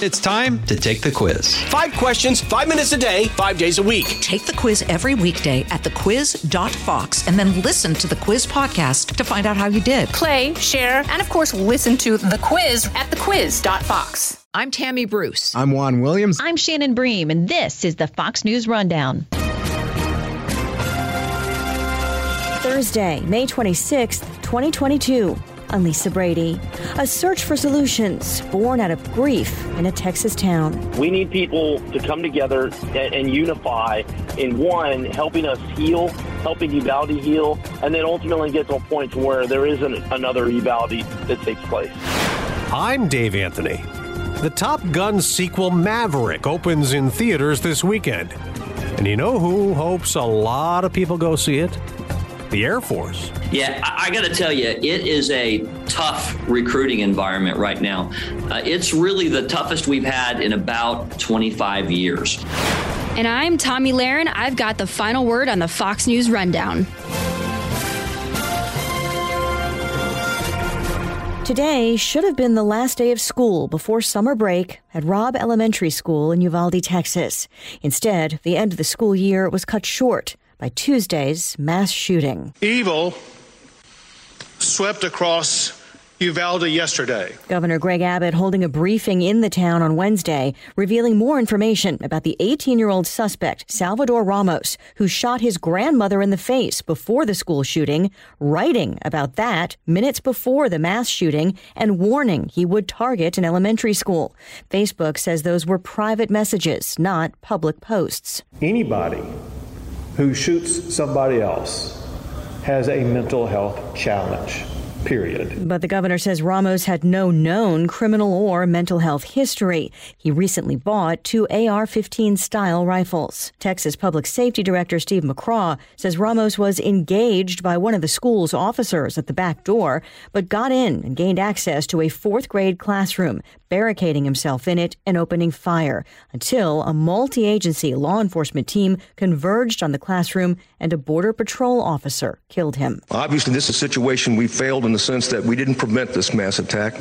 It's time to take the quiz. Five questions, five minutes a day, five days a week. Take the quiz every weekday at thequiz.fox and then listen to the quiz podcast to find out how you did. Play, share, and of course, listen to the quiz at thequiz.fox. I'm Tammy Bruce. I'm Juan Williams. I'm Shannon Bream, and this is the Fox News Rundown. Thursday, May 26th, 2022. I'm Lisa Brady. A search for solutions born out of grief in a Texas town. We need people to come together and, and unify in one, helping us heal, helping Uvalde heal, and then ultimately get to a point where there isn't another Uvalde that takes place. I'm Dave Anthony. The Top Gun sequel Maverick opens in theaters this weekend. And you know who hopes a lot of people go see it? The Air Force. Yeah, I, I got to tell you, it is a tough recruiting environment right now. Uh, it's really the toughest we've had in about 25 years. And I'm Tomi Lahren. I've got the final word on the Fox News Rundown. Today should have been the last day of school before summer break at Robb Elementary School in Uvalde, Texas. Instead, the end of the school year was cut short by Tuesday's mass shooting. Evil swept across Uvalde yesterday. Governor Greg Abbott holding a briefing in the town on Wednesday, revealing more information about the 18 year old suspect, Salvador Ramos, who shot his grandmother in the face before the school shooting, writing about that minutes before the mass shooting, and warning he would target an elementary school. Facebook says those were private messages, not public posts. Anybody who shoots somebody else has a mental health challenge. Period. But the governor says Ramos had no known criminal or mental health history. He recently bought two AR 15 style rifles. Texas Public Safety Director Steve McCraw says Ramos was engaged by one of the school's officers at the back door, but got in and gained access to a fourth grade classroom, barricading himself in it and opening fire until a multi agency law enforcement team converged on the classroom and a Border Patrol officer killed him. Obviously, this is a situation we failed in the sense that we didn't prevent this mass attack.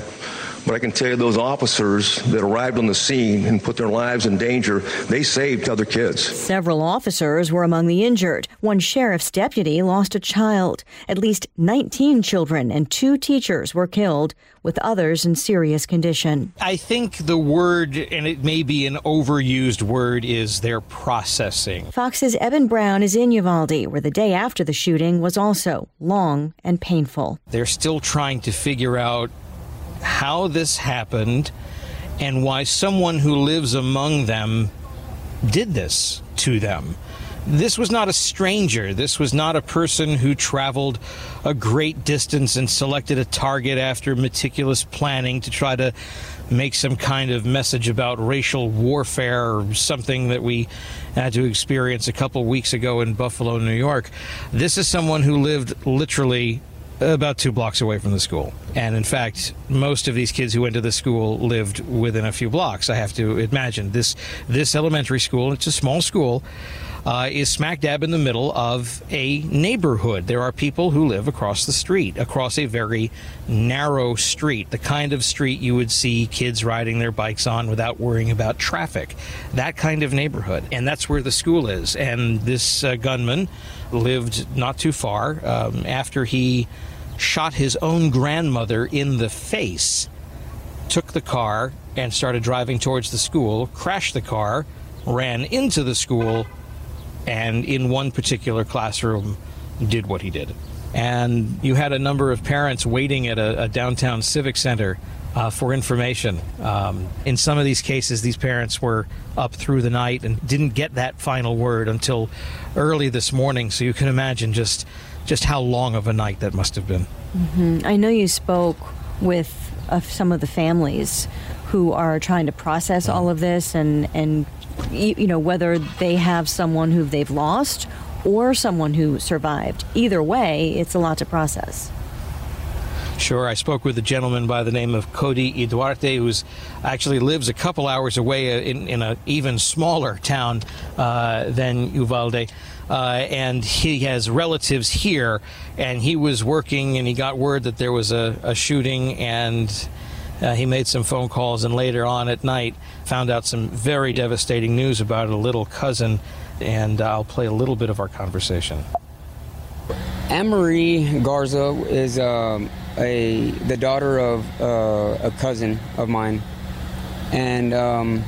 But I can tell you those officers that arrived on the scene and put they're lives in danger, they saved other kids. Several officers were among the injured. One sheriff's deputy lost a child. At least 19 children and two teachers were killed, with others in serious condition. I think the word, and it may be an overused word, is their processing. Fox's Eben Brown is in Uvalde, where the day after the shooting was also long and painful. They're still trying to figure out how this happened and why someone who lives among them did this to them. This was not a stranger. This was not a person who traveled a great distance and selected a target after meticulous planning to try to make some kind of message about racial warfare or something that we had to experience a couple weeks ago in Buffalo, New York. This is someone who lived literally about two blocks away from the school. And in fact, most of these kids who went to the school lived within a few blocks. I have to imagine this this elementary school. It's a small school. Uh, is smack dab in the middle of a neighborhood. There are people who live across the street, across a very narrow street, the kind of street you would see kids riding their bikes on without worrying about traffic. That kind of neighborhood. And that's where the school is. And this uh, gunman lived not too far um, after he shot his own grandmother in the face, took the car and started driving towards the school, crashed the car, ran into the school, and in one particular classroom did what he did. And you had a number of parents waiting at a, a downtown civic center uh, for information. Um, in some of these cases, these parents were up through the night and didn't get that final word until early this morning. So you can imagine just just how long of a night that must have been. Mm-hmm. I know you spoke with uh, some of the families who are trying to process all of this and and you know whether they have someone who they've lost or someone who survived. Either way, it's a lot to process. Sure. I spoke with a gentleman by the name of Cody Iduarte, who actually lives a couple hours away in, in an even smaller town uh, than Uvalde. Uh, and he has relatives here, and he was working, and he got word that there was a, a shooting, and Uh, he made some phone calls and later on at night found out some very devastating news about a little cousin. And I'll play a little bit of our conversation. Anne Marie Garza is um, a the daughter of uh, a cousin of mine, and um,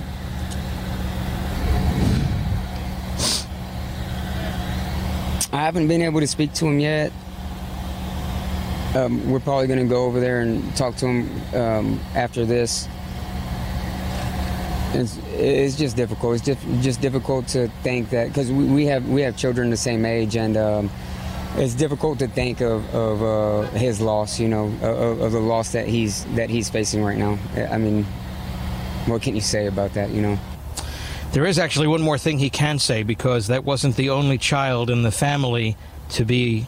I haven't been able to speak to him yet. Um, we're probably going to go over there and talk to him um, after this. It's, it's just difficult. It's just just difficult to think that because we, we have we have children the same age and. Um, it's difficult to think of, of uh, his loss, you know, of, of, the loss that he's that he's facing right now. I mean, what can you say about that, you know? There is actually one more thing he can say because that wasn't the only child in the family to be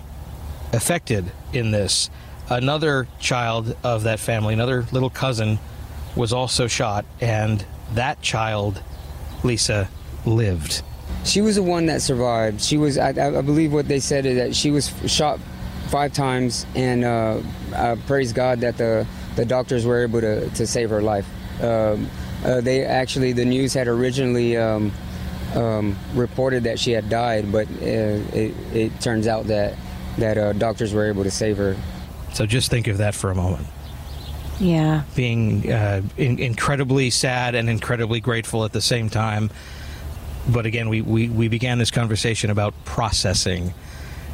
affected in this. Another child of that family, another little cousin, was also shot, and that child, Lisa, lived. She was the one that survived. She was, I, I believe, what they said is that she was shot five times, and uh, I praise God that the the doctors were able to, to save her life. Um, uh, they actually, the news had originally um, um, reported that she had died, but uh, it, it, turns out that that uh, doctors were able to save her. So just think of that for a moment. Yeah. Being uh, in- incredibly sad and incredibly grateful at the same time but again, we, we, we began this conversation about processing.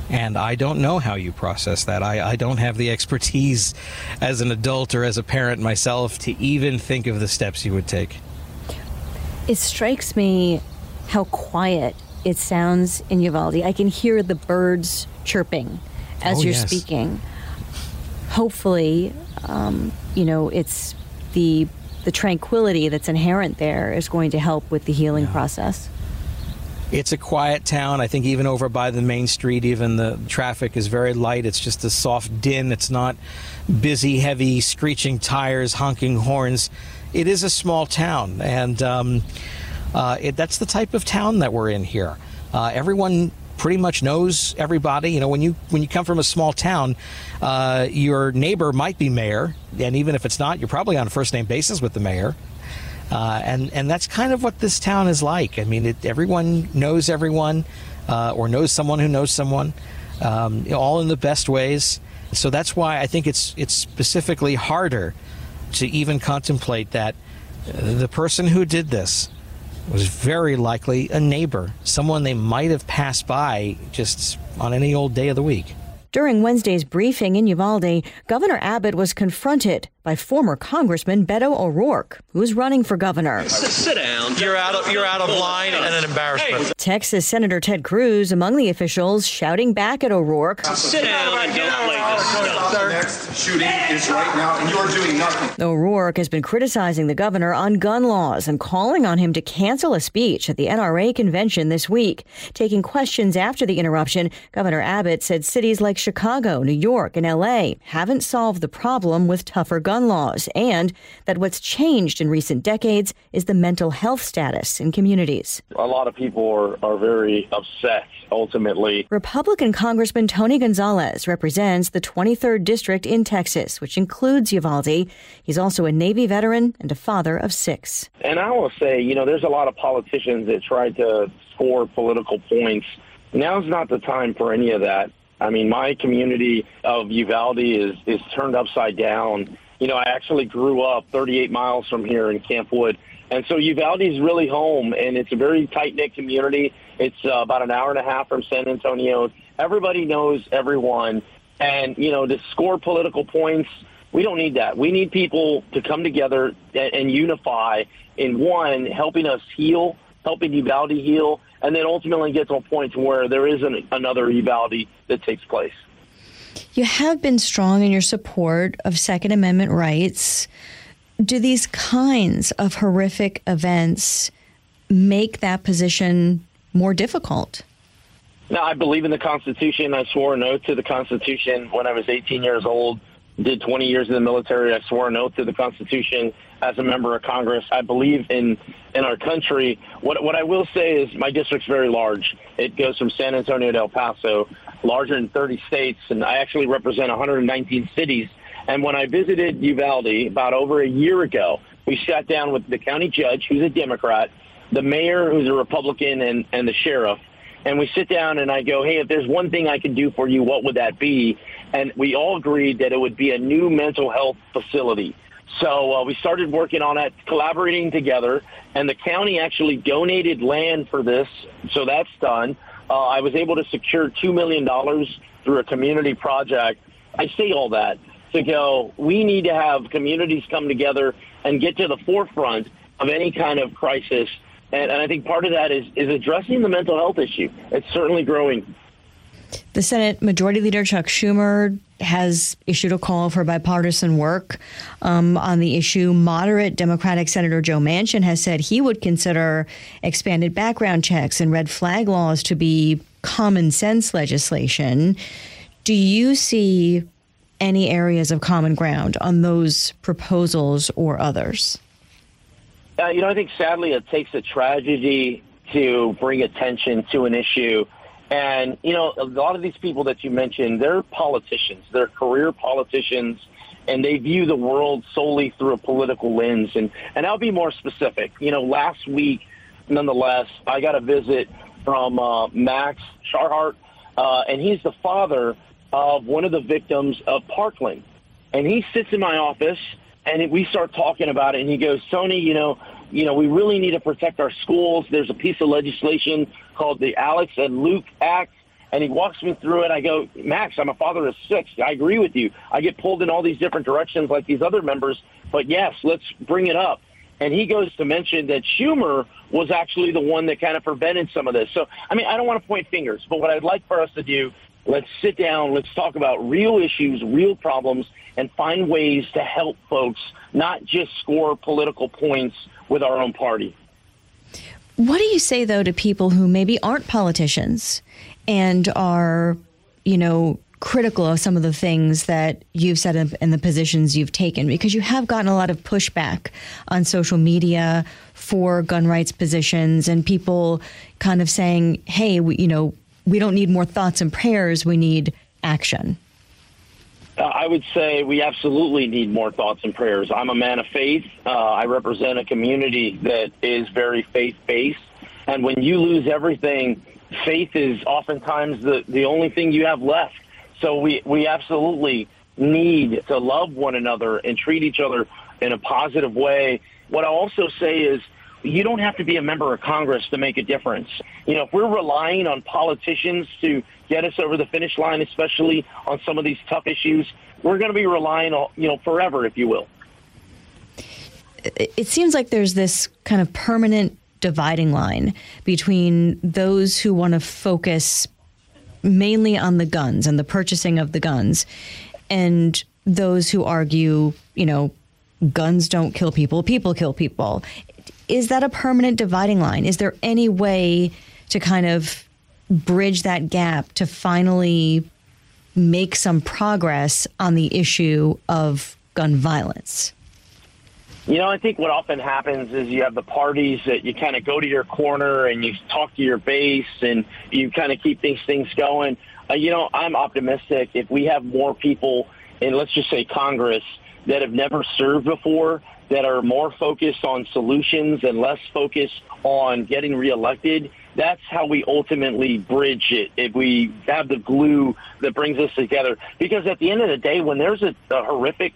And I don't know how you process that. I, I don't have the expertise as an adult or as a parent myself to even think of the steps you would take. It strikes me how quiet it sounds in Uvalde. I can hear the birds chirping as oh, you're yes. speaking. Hopefully, um, you know, it's the the tranquility that's inherent there is going to help with the healing yeah. process. It's a quiet town. I think even over by the main street, even the traffic is very light. It's just a soft din. It's not busy, heavy, screeching tires, honking horns. It is a small town, and um, uh, it, that's the type of town that we're in here. Uh, everyone pretty much knows everybody. You know, when you when you come from a small town, uh, your neighbor might be mayor, and even if it's not, you're probably on a first name basis with the mayor. Uh, and and that's kind of what this town is like. I mean, it, everyone knows everyone, uh, or knows someone who knows someone, um, all in the best ways. So that's why I think it's it's specifically harder to even contemplate that the person who did this was very likely a neighbor, someone they might have passed by just on any old day of the week. During Wednesday's briefing in Uvalde, Governor Abbott was confronted by former Congressman Beto O'Rourke, who's running for governor. Sit down. You're out of you're out of line and an embarrassment. Texas Senator Ted Cruz among the officials shouting back at O'Rourke. Sit down and don't The next shooting is right now, and you're doing nothing. O'Rourke has been criticizing the governor on gun laws and calling on him to cancel a speech at the NRA convention this week. Taking questions after the interruption, Governor Abbott said cities like Chicago, New York, and LA haven't solved the problem with tougher gun gun laws, and that what's changed in recent decades is the mental health status in communities. A lot of people are, are very upset ultimately. Republican Congressman Tony Gonzales represents the 23rd District in Texas, which includes Uvalde. He's also a Navy veteran and a father of six. And I will say, you know, there's a lot of politicians that try to score political points. Now's not the time for any of that. I mean, my community of Uvalde is, is turned upside down you know, I actually grew up 38 miles from here in Camp Wood. And so Uvalde is really home, and it's a very tight-knit community. It's uh, about an hour and a half from San Antonio. Everybody knows everyone. And, you know, to score political points, we don't need that. We need people to come together and, and unify in, one, helping us heal, helping Uvalde heal, and then ultimately get to a point where there isn't another Uvalde that takes place. You have been strong in your support of Second Amendment rights. Do these kinds of horrific events make that position more difficult? No, I believe in the Constitution. I swore an oath to the Constitution when I was 18 years old. Did 20 years in the military. I swore an oath to the Constitution as a member of Congress. I believe in in our country. What what I will say is my district's very large. It goes from San Antonio to El Paso larger than 30 states, and I actually represent 119 cities. And when I visited Uvalde about over a year ago, we sat down with the county judge, who's a Democrat, the mayor, who's a Republican, and, and the sheriff. And we sit down and I go, hey, if there's one thing I can do for you, what would that be? And we all agreed that it would be a new mental health facility. So uh, we started working on it, collaborating together, and the county actually donated land for this, so that's done. Uh, I was able to secure $2 million through a community project. I say all that to go, we need to have communities come together and get to the forefront of any kind of crisis. And, and I think part of that is, is addressing the mental health issue. It's certainly growing. The Senate Majority Leader Chuck Schumer has issued a call for bipartisan work um, on the issue. Moderate Democratic Senator Joe Manchin has said he would consider expanded background checks and red flag laws to be common sense legislation. Do you see any areas of common ground on those proposals or others? Uh, you know, I think sadly it takes a tragedy to bring attention to an issue. And, you know, a lot of these people that you mentioned, they're politicians, they're career politicians, and they view the world solely through a political lens. And, and I'll be more specific. You know, last week, nonetheless, I got a visit from uh, Max Schachter, uh, and he's the father of one of the victims of Parkland. And he sits in my office and we start talking about it and he goes, Tony, you know, you know, we really need to protect our schools. There's a piece of legislation called the Alex and Luke Act. And he walks me through it. I go, Max, I'm a father of six. I agree with you. I get pulled in all these different directions like these other members. But yes, let's bring it up. And he goes to mention that Schumer was actually the one that kind of prevented some of this. So, I mean, I don't want to point fingers, but what I'd like for us to do Let's sit down. Let's talk about real issues, real problems, and find ways to help folks, not just score political points with our own party. What do you say, though, to people who maybe aren't politicians and are, you know, critical of some of the things that you've said and the positions you've taken? Because you have gotten a lot of pushback on social media for gun rights positions and people kind of saying, hey, we, you know, we don't need more thoughts and prayers. We need action. Uh, I would say we absolutely need more thoughts and prayers. I'm a man of faith. Uh, I represent a community that is very faith based. And when you lose everything, faith is oftentimes the, the only thing you have left. So we, we absolutely need to love one another and treat each other in a positive way. What I also say is you don't have to be a member of Congress to make a difference. You know, if we're relying on politicians to get us over the finish line, especially on some of these tough issues, we're going to be relying on, you know, forever, if you will. It seems like there's this kind of permanent dividing line between those who want to focus mainly on the guns and the purchasing of the guns and those who argue, you know, guns don't kill people, people kill people is that a permanent dividing line? Is there any way to kind of bridge that gap to finally make some progress on the issue of gun violence? You know, I think what often happens is you have the parties that you kind of go to your corner and you talk to your base and you kind of keep these things going. Uh, you know, I'm optimistic if we have more people in, let's just say, Congress that have never served before that are more focused on solutions and less focused on getting reelected, that's how we ultimately bridge it. If we have the glue that brings us together, because at the end of the day, when there's a, a horrific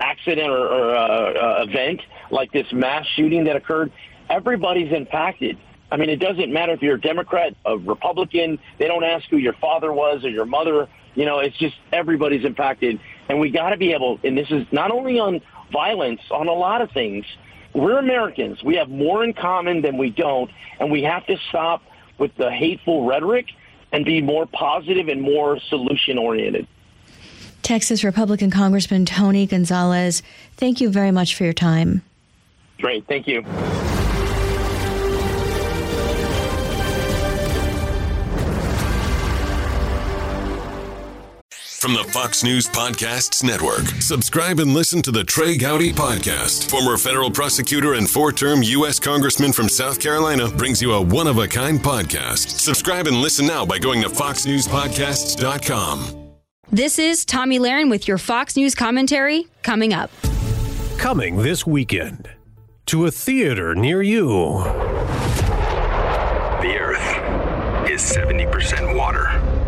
accident or, or uh, uh, event like this mass shooting that occurred, everybody's impacted. I mean, it doesn't matter if you're a Democrat, a Republican. They don't ask who your father was or your mother. You know, it's just everybody's impacted, and we got to be able. And this is not only on violence on a lot of things. We're Americans. We have more in common than we don't, and we have to stop with the hateful rhetoric and be more positive and more solution oriented. Texas Republican Congressman Tony Gonzales, thank you very much for your time. Great. Thank you. From the Fox News Podcasts Network. Subscribe and listen to the Trey Gowdy Podcast. Former federal prosecutor and four term U.S. Congressman from South Carolina brings you a one of a kind podcast. Subscribe and listen now by going to FoxNewsPodcasts.com. This is Tomi Lahren with your Fox News commentary coming up. Coming this weekend to a theater near you. The Earth is 70% water.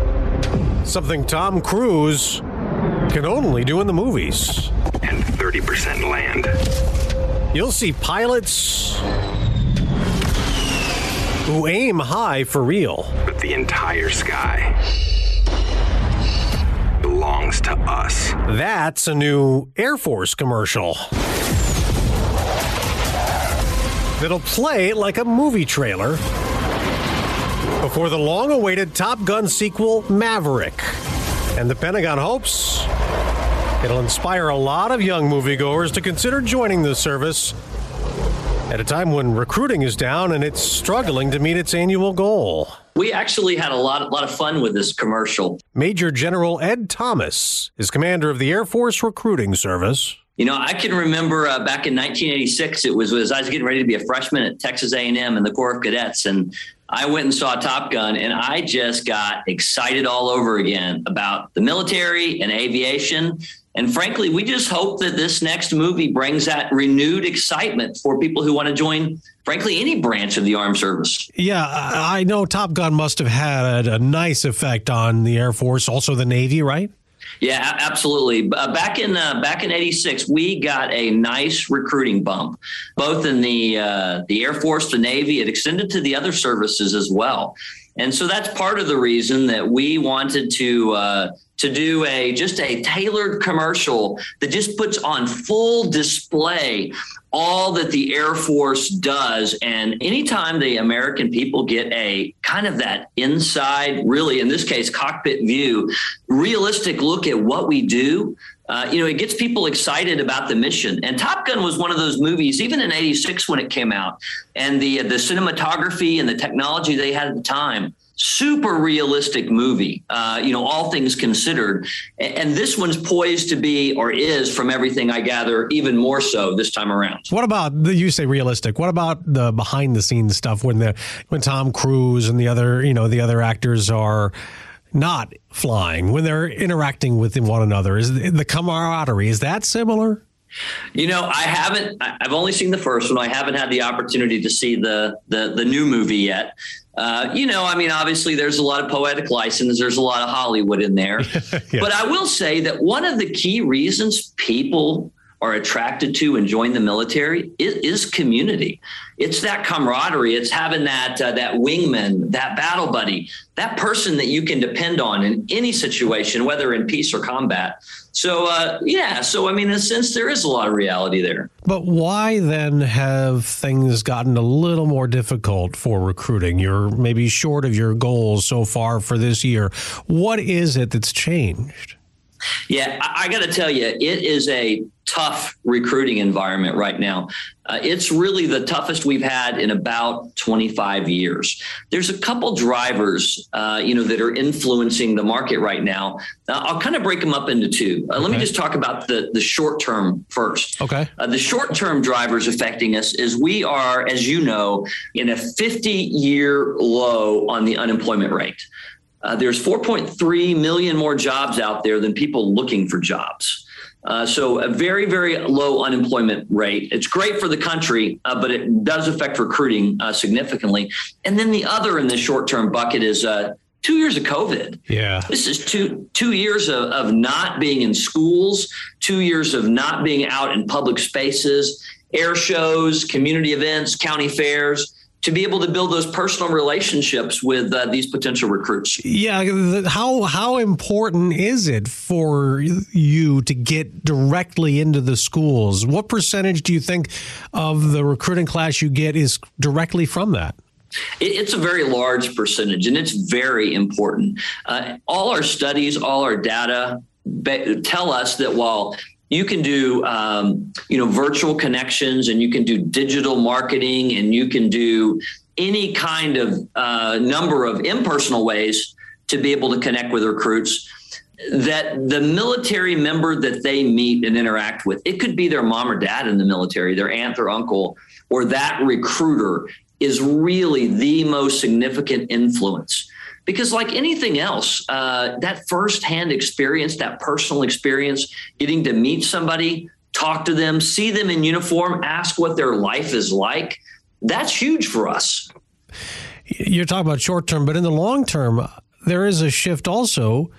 Something Tom Cruise can only do in the movies. And 30% land. You'll see pilots who aim high for real. But the entire sky belongs to us. That's a new Air Force commercial. That'll play like a movie trailer before the long awaited Top Gun sequel, Maverick. And the Pentagon hopes it'll inspire a lot of young moviegoers to consider joining the service at a time when recruiting is down and it's struggling to meet its annual goal. We actually had a lot, a lot of fun with this commercial. Major General Ed Thomas is commander of the Air Force Recruiting Service. You know, I can remember uh, back in 1986. It was as I was getting ready to be a freshman at Texas A&M in the Corps of Cadets, and I went and saw Top Gun, and I just got excited all over again about the military and aviation. And frankly, we just hope that this next movie brings that renewed excitement for people who want to join, frankly, any branch of the armed service. Yeah, I know Top Gun must have had a nice effect on the Air Force, also the Navy, right? Yeah, absolutely. Uh, back in uh, back in '86, we got a nice recruiting bump, both in the uh, the Air Force, the Navy. It extended to the other services as well, and so that's part of the reason that we wanted to uh, to do a just a tailored commercial that just puts on full display all that the Air Force does. And anytime the American people get a kind of that inside, really, in this case, cockpit view, realistic look at what we do, uh, you know, it gets people excited about the mission. And Top Gun was one of those movies, even in '86 when it came out, and the the cinematography and the technology they had at the time super realistic movie, uh, you know, all things considered. And this one's poised to be, or is, from everything I gather, even more so this time around. What about the you say realistic? What about the behind the scenes stuff when the when Tom Cruise and the other you know the other actors are not flying when they're interacting with one another? Is the camaraderie is that similar? You know, I haven't. I've only seen the first one. I haven't had the opportunity to see the the, the new movie yet. Uh, you know, I mean, obviously, there's a lot of poetic license. There's a lot of Hollywood in there. yeah. But I will say that one of the key reasons people are attracted to and join the military is, is community. It's that camaraderie. It's having that uh, that wingman, that battle buddy, that person that you can depend on in any situation, whether in peace or combat. So uh, yeah, so I mean, in a sense, there is a lot of reality there. But why then have things gotten a little more difficult for recruiting? You're maybe short of your goals so far for this year. What is it that's changed? Yeah, I, I got to tell you, it is a tough recruiting environment right now. Uh, it's really the toughest we've had in about 25 years. There's a couple drivers, uh, you know, that are influencing the market right now. Uh, I'll kind of break them up into two. Okay. Uh, let me just talk about the the short term first. Okay. Uh, the short term drivers affecting us is we are, as you know, in a 50 year low on the unemployment rate. Uh, there's 4.3 million more jobs out there than people looking for jobs. Uh, so a very, very low unemployment rate. It's great for the country, uh, but it does affect recruiting uh, significantly. And then the other in the short-term bucket is uh, two years of COVID. Yeah, this is two two years of, of not being in schools, two years of not being out in public spaces, air shows, community events, county fairs to be able to build those personal relationships with uh, these potential recruits. Yeah, how how important is it for you to get directly into the schools? What percentage do you think of the recruiting class you get is directly from that? It's a very large percentage, and it's very important. Uh, all our studies, all our data tell us that while you can do um, you know virtual connections and you can do digital marketing and you can do any kind of uh, number of impersonal ways to be able to connect with recruits that the military member that they meet and interact with it could be their mom or dad in the military their aunt or uncle or that recruiter is really the most significant influence because like anything else, uh, that firsthand experience, that personal experience, getting to meet somebody, talk to them, see them in uniform, ask what their life is like, that's huge for us. You're talking about short term, but in the long term, there is a shift also.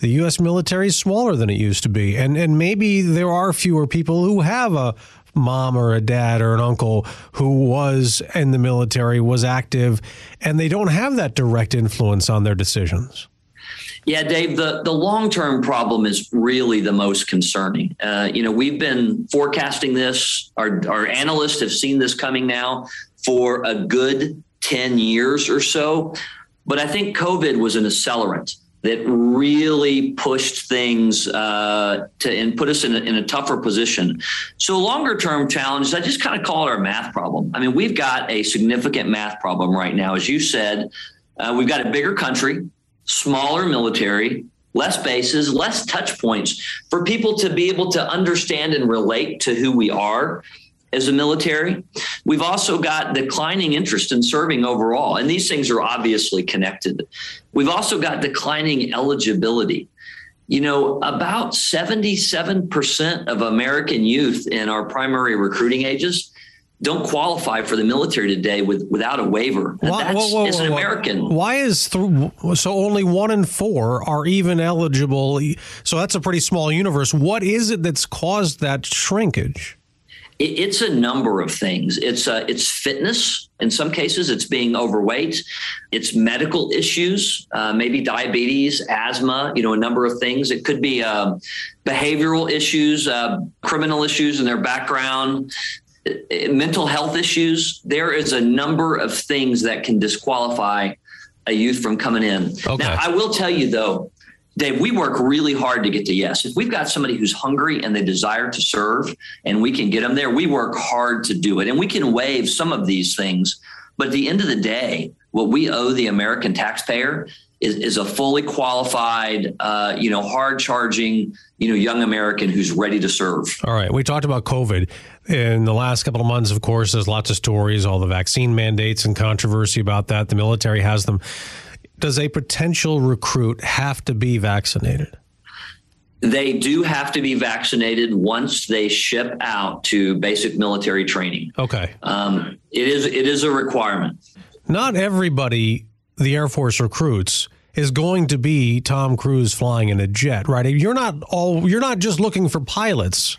The U.S. military is smaller than it used to be, and and maybe there are fewer people who have a mom or a dad or an uncle who was in the military, was active, and they don't have that direct influence on their decisions. Yeah, Dave, the, the long term problem is really the most concerning. Uh, you know, we've been forecasting this, our, our analysts have seen this coming now for a good 10 years or so. But I think COVID was an accelerant that really pushed things uh, to and put us in a, in a tougher position. So longer term challenges, I just kind of call it our math problem. I mean, we've got a significant math problem right now, as you said. Uh, we've got a bigger country, smaller military, less bases, less touch points for people to be able to understand and relate to who we are as a military. We've also got declining interest in serving overall, and these things are obviously connected. We've also got declining eligibility. You know, about 77% of American youth in our primary recruiting ages don't qualify for the military today with, without a waiver. Why- that's, whoa, whoa, as an whoa. American. Why is th- so only one in four are even eligible? So that's a pretty small universe. What is it that's caused that shrinkage? It, it's a number of things. It's uh, it's fitness. In some cases, it's being overweight. It's medical issues, uh, maybe diabetes, asthma. You know, a number of things. It could be uh, behavioral issues, uh, criminal issues in their background, uh, uh, mental health issues. There is a number of things that can disqualify a youth from coming in. Now, I will tell you though, Dave, we work really hard to get to yes. If we've got somebody who's hungry and they desire to serve and we can get them there, we work hard to do it. And we can waive some of these things. But at the end of the day, what we owe the American taxpayer is, is a fully qualified, uh, you know, hard charging, you know, young American who's ready to serve. All right, we talked about COVID in the last couple of months. Of course, there's lots of stories, all the vaccine mandates and controversy about that. The military has them. Does a potential recruit have to be vaccinated? They do have to be vaccinated once they ship out to basic military training. Okay. Um, it is it is a requirement. Not everybody the Air Force recruits is going to be Tom Cruise flying in a jet, right? You're not all you're not just looking for pilots.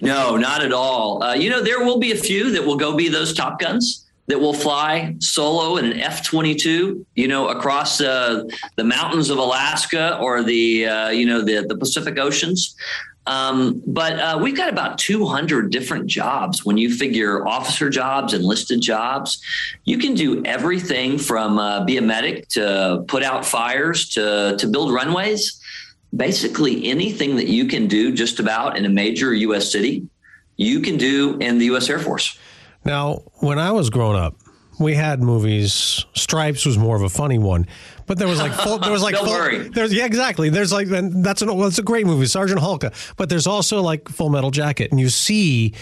No, not at all. Uh, you know, there will be a few that will go be those Top Guns that will fly solo in an F 22, you know, across uh, the mountains of Alaska or the, uh, you know, the, the Pacific Oceans. Um, but uh, we've got about 200 different jobs when you figure officer jobs, enlisted jobs. You can do everything from uh, be a medic to put out fires to, to build runways. Basically, anything that you can do just about in a major U.S. city, you can do in the U.S. Air Force. Now, when I was growing up, we had movies. Stripes was more of a funny one, but there was like full, there was like Don't full, worry. There's yeah, exactly. There's like and that's an that's a great movie, Sergeant Hulka. But there's also like Full Metal Jacket, and you see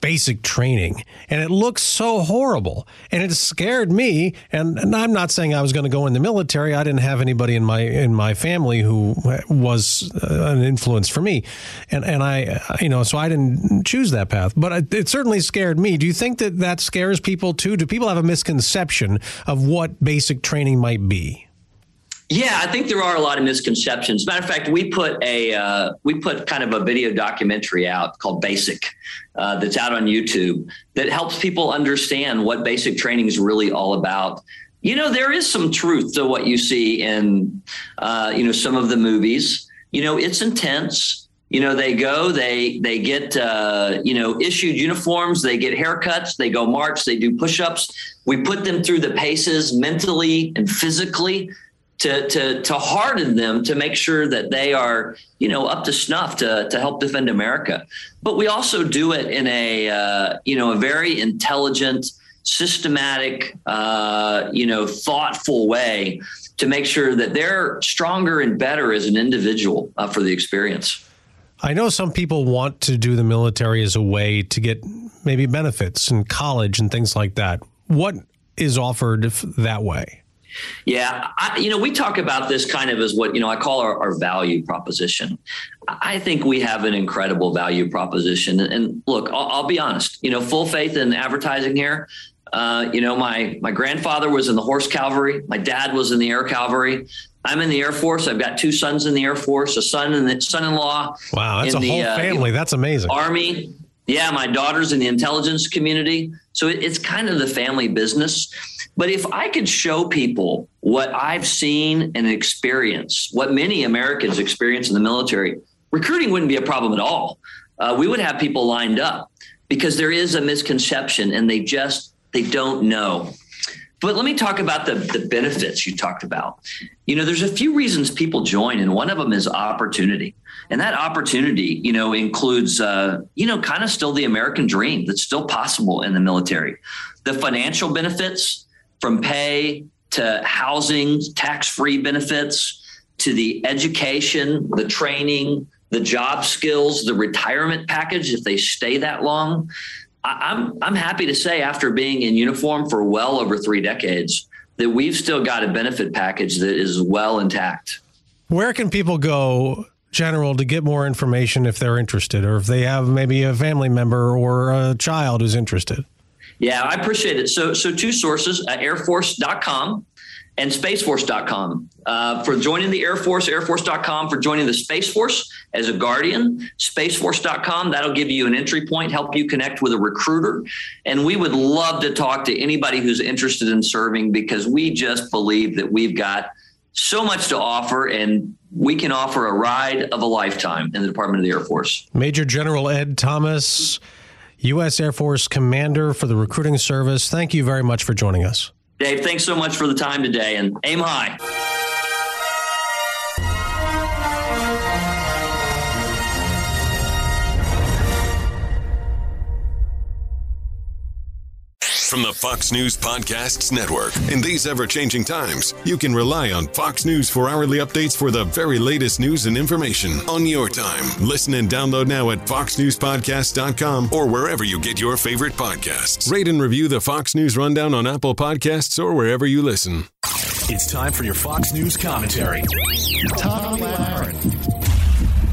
basic training, and it looks so horrible, and it scared me. And, and I'm not saying I was going to go in the military. I didn't have anybody in my in my family who was uh, an influence for me, and and I uh, you know so I didn't choose that path. But it, it certainly scared me. Do you think that that scares people too? Do people have a misconception of what basic training might be? Yeah, I think there are a lot of misconceptions. Matter of fact, we put a uh, we put kind of a video documentary out called Basic uh, that's out on YouTube that helps people understand what basic training is really all about. You know, there is some truth to what you see in uh, you know some of the movies. You know, it's intense. You know, they go, they they get uh, you know issued uniforms, they get haircuts, they go march, they do push-ups. We put them through the paces mentally and physically to to to harden them to make sure that they are you know up to snuff to to help defend America. But we also do it in a uh, you know a very intelligent, systematic, uh, you know thoughtful way to make sure that they're stronger and better as an individual uh, for the experience. I know some people want to do the military as a way to get maybe benefits in college and things like that. What is offered that way? Yeah, I, you know, we talk about this kind of as what you know I call our, our value proposition. I think we have an incredible value proposition. And look, I'll, I'll be honest. You know, full faith in advertising here. Uh, you know, my my grandfather was in the horse cavalry. My dad was in the air cavalry. I'm in the Air Force. I've got two sons in the Air Force, a son and son-in-law. Wow, that's a the, whole uh, family. that's amazing. Army. Yeah, my daughter's in the intelligence community. So it, it's kind of the family business. But if I could show people what I've seen and experienced, what many Americans experience in the military, recruiting wouldn't be a problem at all. Uh, we would have people lined up because there is a misconception and they just they don't know. But let me talk about the, the benefits you talked about. You know, there's a few reasons people join, and one of them is opportunity. And that opportunity, you know, includes, uh, you know, kind of still the American dream that's still possible in the military. The financial benefits from pay to housing, tax free benefits to the education, the training, the job skills, the retirement package if they stay that long. I'm I'm happy to say after being in uniform for well over three decades that we've still got a benefit package that is well intact. Where can people go, General, to get more information if they're interested, or if they have maybe a family member or a child who's interested? Yeah, I appreciate it. So so two sources: uh, airforce.com and spaceforce.com. Uh, for joining the Air Force, airforce.com. For joining the Space Force as a guardian, spaceforce.com. That'll give you an entry point, help you connect with a recruiter. And we would love to talk to anybody who's interested in serving because we just believe that we've got so much to offer and we can offer a ride of a lifetime in the Department of the Air Force. Major General Ed Thomas, U.S. Air Force Commander for the Recruiting Service. Thank you very much for joining us. Dave, thanks so much for the time today and aim high. From the Fox News Podcasts Network. In these ever changing times, you can rely on Fox News for hourly updates for the very latest news and information on your time. Listen and download now at foxnewspodcast.com or wherever you get your favorite podcasts. Rate and review the Fox News Rundown on Apple Podcasts or wherever you listen. It's time for your Fox News commentary. Tom Lahren.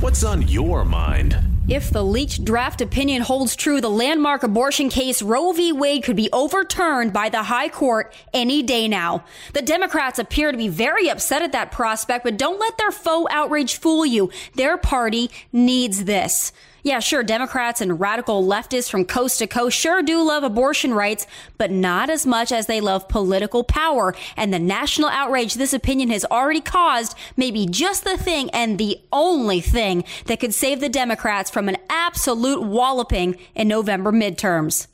What's on your mind? If the leaked draft opinion holds true, the landmark abortion case Roe v. Wade could be overturned by the High Court any day now. The Democrats appear to be very upset at that prospect, but don't let their faux outrage fool you. Their party needs this. Yeah, sure, Democrats and radical leftists from coast to coast sure do love abortion rights, but not as much as they love political power. And the national outrage this opinion has already caused may be just the thing and the only thing that could save the Democrats from an absolute walloping in November midterms.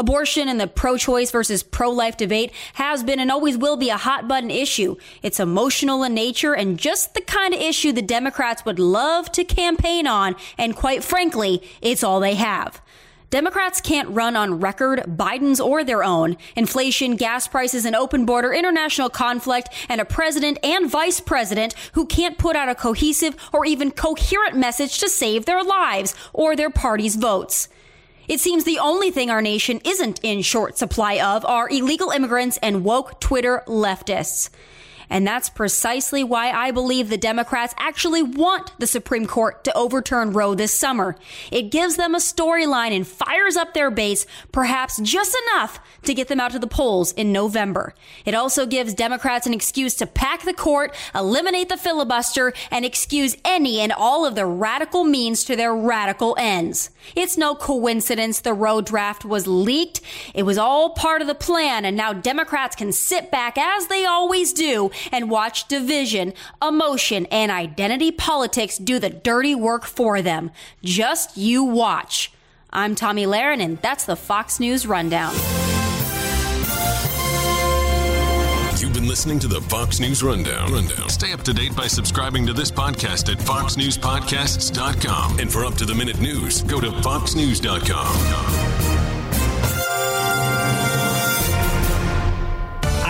Abortion and the pro choice versus pro life debate has been and always will be a hot button issue. It's emotional in nature and just the kind of issue the Democrats would love to campaign on, and quite frankly, it's all they have. Democrats can't run on record, Biden's or their own. Inflation, gas prices, an open border, international conflict, and a president and vice president who can't put out a cohesive or even coherent message to save their lives or their party's votes. It seems the only thing our nation isn't in short supply of are illegal immigrants and woke Twitter leftists. And that's precisely why I believe the Democrats actually want the Supreme Court to overturn Roe this summer. It gives them a storyline and fires up their base, perhaps just enough to get them out to the polls in November. It also gives Democrats an excuse to pack the court, eliminate the filibuster, and excuse any and all of the radical means to their radical ends. It's no coincidence the Roe draft was leaked. It was all part of the plan, and now Democrats can sit back as they always do and watch division, emotion, and identity politics do the dirty work for them. Just you watch. I'm Tomi Lahren, and that's the Fox News Rundown. You've been listening to the Fox News Rundown. Rundown. Stay up to date by subscribing to this podcast at foxnewspodcasts.com. And for up to the minute news, go to foxnews.com.